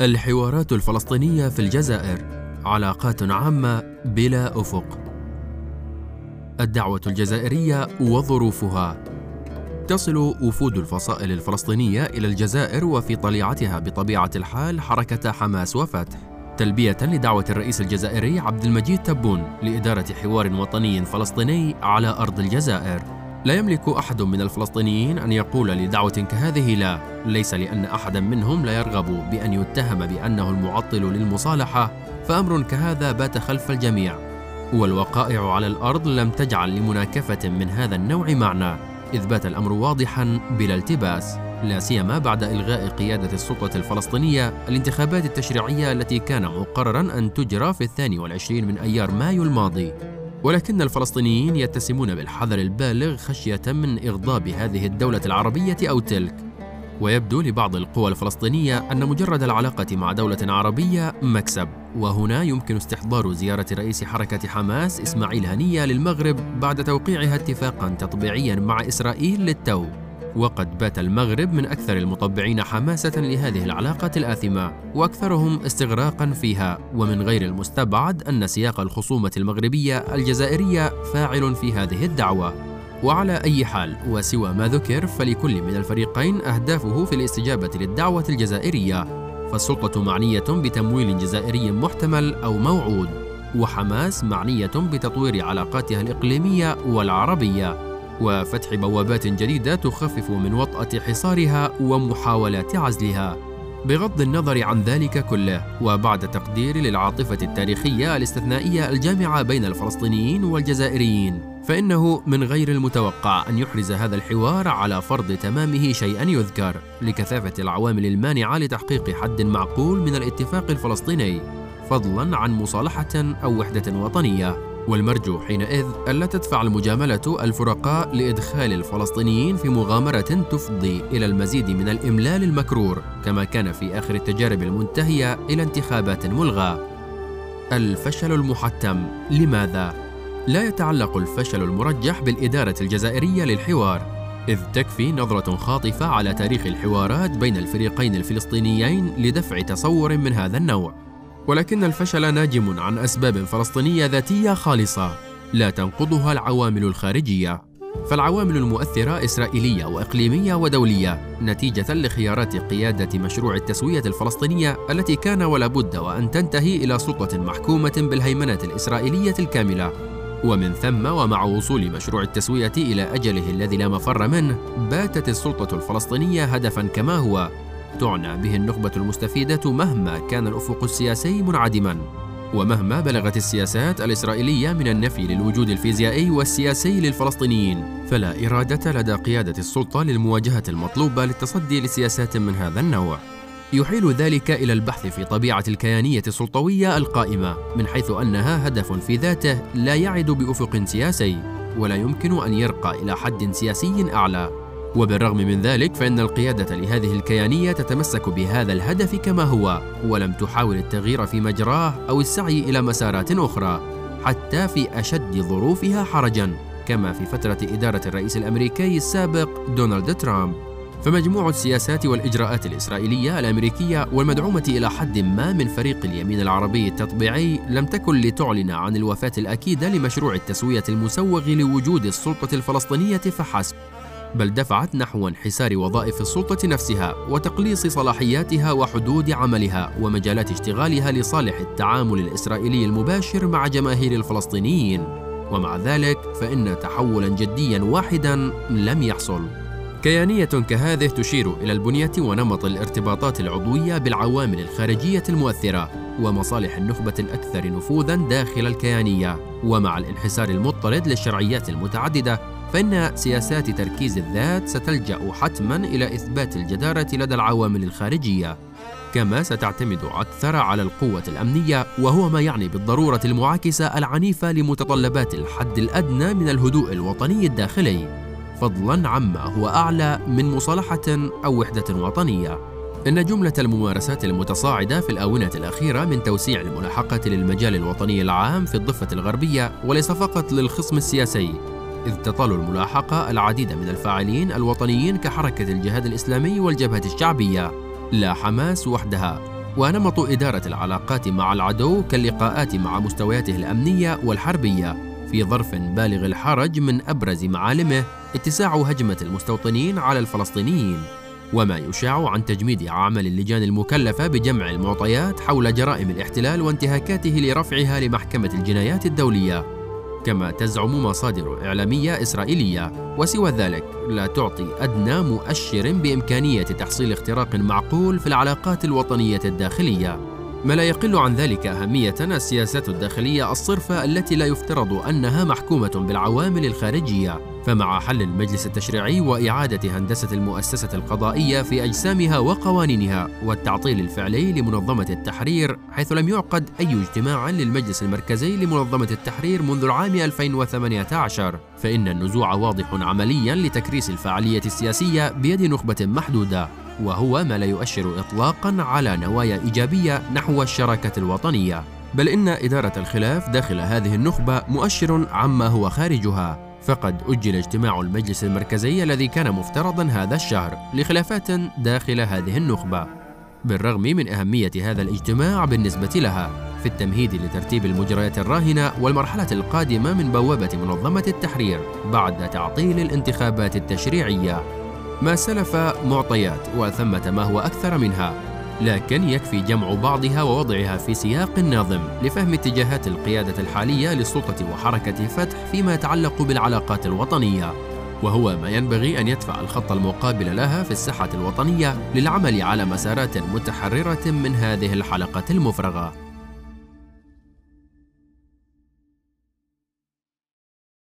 الحوارات الفلسطينية في الجزائر علاقات عامة بلا أفق. الدعوة الجزائرية وظروفها. تصل وفود الفصائل الفلسطينية إلى الجزائر وفي طليعتها بطبيعة الحال حركة حماس وفتح. تلبية لدعوة الرئيس الجزائري عبد المجيد تبون لإدارة حوار وطني فلسطيني على أرض الجزائر. لا يملك أحد من الفلسطينيين أن يقول لدعوة كهذه لا ليس لأن احدا منهم لا يرغب بأن يتهم بأنه المعطل للمصالحة فأمر كهذا بات خلف الجميع. والوقائع على الأرض لم تجعل لمناكفة من هذا النوع معنى إذ بات الأمر واضحا بلا التباس لا سيما بعد إلغاء قيادة السلطه الفلسطينية الانتخابات التشريعية التي كان مقررا أن تجرى في الثاني والعشرين من أيار مايو الماضي. ولكن الفلسطينيين يتسمون بالحذر البالغ خشية من إغضاب هذه الدولة العربية أو تلك. ويبدو لبعض القوى الفلسطينية أن مجرد العلاقة مع دولة عربية مكسب. وهنا يمكن استحضار زيارة رئيس حركة حماس إسماعيل هنية للمغرب بعد توقيعها اتفاقا تطبيعيا مع إسرائيل للتو. وقد بات المغرب من أكثر المطبعين حماسة لهذه العلاقة الآثمة وأكثرهم استغراقا فيها ومن غير المستبعد أن سياق الخصومة المغربية الجزائرية فاعل في هذه الدعوة. وعلى أي حال وسوى ما ذكر فلكل من الفريقين أهدافه في الاستجابة للدعوة الجزائرية. فالسلطة معنية بتمويل جزائري محتمل أو موعود وحماس معنية بتطوير علاقاتها الإقليمية والعربية. وفتح بوابات جديدة تخفف من وطأة حصارها ومحاولات عزلها بغض النظر عن ذلك كله. وبعد تقدير للعاطفة التاريخية الاستثنائية الجامعة بين الفلسطينيين والجزائريين فإنه من غير المتوقع أن يحرز هذا الحوار على فرض تمامه شيئا يذكر لكثافة العوامل المانعة لتحقيق حد معقول من الاتفاق الفلسطيني فضلا عن مصالحة أو وحدة وطنية. والمرجو حينئذ ألا تدفع المجاملة الفرقاء لإدخال الفلسطينيين في مغامرة تفضي إلى المزيد من الإملال المكرور كما كان في آخر التجارب المنتهية إلى انتخابات ملغاة. الفشل المحتم لماذا؟ لا يتعلق الفشل المرجح بالإدارة الجزائرية للحوار إذ تكفي نظرة خاطفة على تاريخ الحوارات بين الفريقين الفلسطينيين لدفع تصور من هذا النوع. ولكن الفشل ناجم عن أسباب فلسطينية ذاتية خالصة لا تنقضها العوامل الخارجية. فالعوامل المؤثرة إسرائيلية وإقليمية ودولية نتيجة لخيارات قيادة مشروع التسوية الفلسطينية التي كان ولا بد وأن تنتهي إلى سلطة محكومة بالهيمنة الإسرائيلية الكاملة. ومن ثم ومع وصول مشروع التسوية إلى أجله الذي لا مفر منه باتت السلطة الفلسطينية هدفا كما هو تعنى به النخبة المستفيدة مهما كان الأفق السياسي منعدما. ومهما بلغت السياسات الإسرائيلية من النفي للوجود الفيزيائي والسياسي للفلسطينيين فلا إرادة لدى قيادة السلطة للمواجهة المطلوبة للتصدي لسياسات من هذا النوع. يحيل ذلك إلى البحث في طبيعة الكيانية السلطوية القائمة من حيث أنها هدف في ذاته لا يعد بأفق سياسي ولا يمكن أن يرقى إلى حد سياسي أعلى. وبالرغم من ذلك فإن القيادة لهذه الكيانية تتمسك بهذا الهدف كما هو ولم تحاول التغيير في مجراه أو السعي إلى مسارات أخرى حتى في أشد ظروفها حرجا كما في فترة إدارة الرئيس الأمريكي السابق دونالد ترامب. فمجموع السياسات والإجراءات الإسرائيلية الأمريكية والمدعومة إلى حد ما من فريق اليمين العربي التطبيعي لم تكن لتعلن عن الوفاة الأكيدة لمشروع التسوية المسوغ لوجود السلطة الفلسطينية فحسب. بل دفعت نحو انحسار وظائف السلطة نفسها وتقليص صلاحياتها وحدود عملها ومجالات اشتغالها لصالح التعامل الإسرائيلي المباشر مع جماهير الفلسطينيين. ومع ذلك فإن تحولا جديا واحدا لم يحصل. كيانية كهذه تشير إلى البنية ونمط الارتباطات العضوية بالعوامل الخارجية المؤثرة ومصالح النخبة الأكثر نفوذا داخل الكيانية. ومع الانحسار المضطرد للشرعيات المتعددة فإن سياسات تركيز الذات ستلجأ حتما إلى إثبات الجدارة لدى العوامل الخارجية كما ستعتمد أكثر على القوة الأمنية وهو ما يعني بالضرورة المعاكسة العنيفة لمتطلبات الحد الأدنى من الهدوء الوطني الداخلي فضلا عما هو أعلى من مصالحة أو وحدة وطنية. إن جملة الممارسات المتصاعدة في الآونة الأخيرة من توسيع الملاحقة للمجال الوطني العام في الضفة الغربية وليس فقط للخصم السياسي إذ تطال الملاحقة العديد من الفاعلين الوطنيين كحركة الجهاد الإسلامي والجبهة الشعبية. لا حماس وحدها. ونمط إدارة العلاقات مع العدو كاللقاءات مع مستوياته الأمنية والحربية. في ظرف بالغ الحرج من أبرز معالمه اتساع هجمة المستوطنين على الفلسطينيين. وما يشاع عن تجميد عمل اللجان المكلفة بجمع المعطيات حول جرائم الاحتلال وانتهاكاته لرفعها لمحكمة الجنايات الدولية. كما تزعم مصادر إعلامية إسرائيلية وسوى ذلك لا تعطي أدنى مؤشر بإمكانية تحصيل اختراق معقول في العلاقات الوطنية الداخلية. ما لا يقل عن ذلك أهمية السياسات الداخلية الصرفة التي لا يفترض أنها محكومة بالعوامل الخارجية. فمع حل المجلس التشريعي وإعادة هندسة المؤسسة القضائية في أجسامها وقوانينها والتعطيل الفعلي لمنظمة التحرير حيث لم يعقد أي اجتماع للمجلس المركزي لمنظمة التحرير منذ العام 2018 فإن النزوع واضح عمليا لتكريس الفعالية السياسية بيد نخبة محدودة. وهو ما لا يؤشر إطلاقا على نوايا إيجابية نحو الشراكة الوطنية. بل إن إدارة الخلاف داخل هذه النخبة مؤشر عما هو خارجها. فقد أجل اجتماع المجلس المركزي الذي كان مفترضا هذا الشهر لخلافات داخل هذه النخبة. بالرغم من أهمية هذا الاجتماع بالنسبة لها في التمهيد لترتيب المجريات الراهنة والمرحلة القادمة من بوابة منظمة التحرير بعد تعطيل الانتخابات التشريعية. ما سلف معطيات وثمة ما هو أكثر منها لكن يكفي جمع بعضها ووضعها في سياق ناظم لفهم اتجاهات القيادة الحالية للسلطة وحركة فتح فيما يتعلق بالعلاقات الوطنية. وهو ما ينبغي أن يدفع الخط المقابل لها في الساحة الوطنية للعمل على مسارات متحررة من هذه الحلقة المفرغة.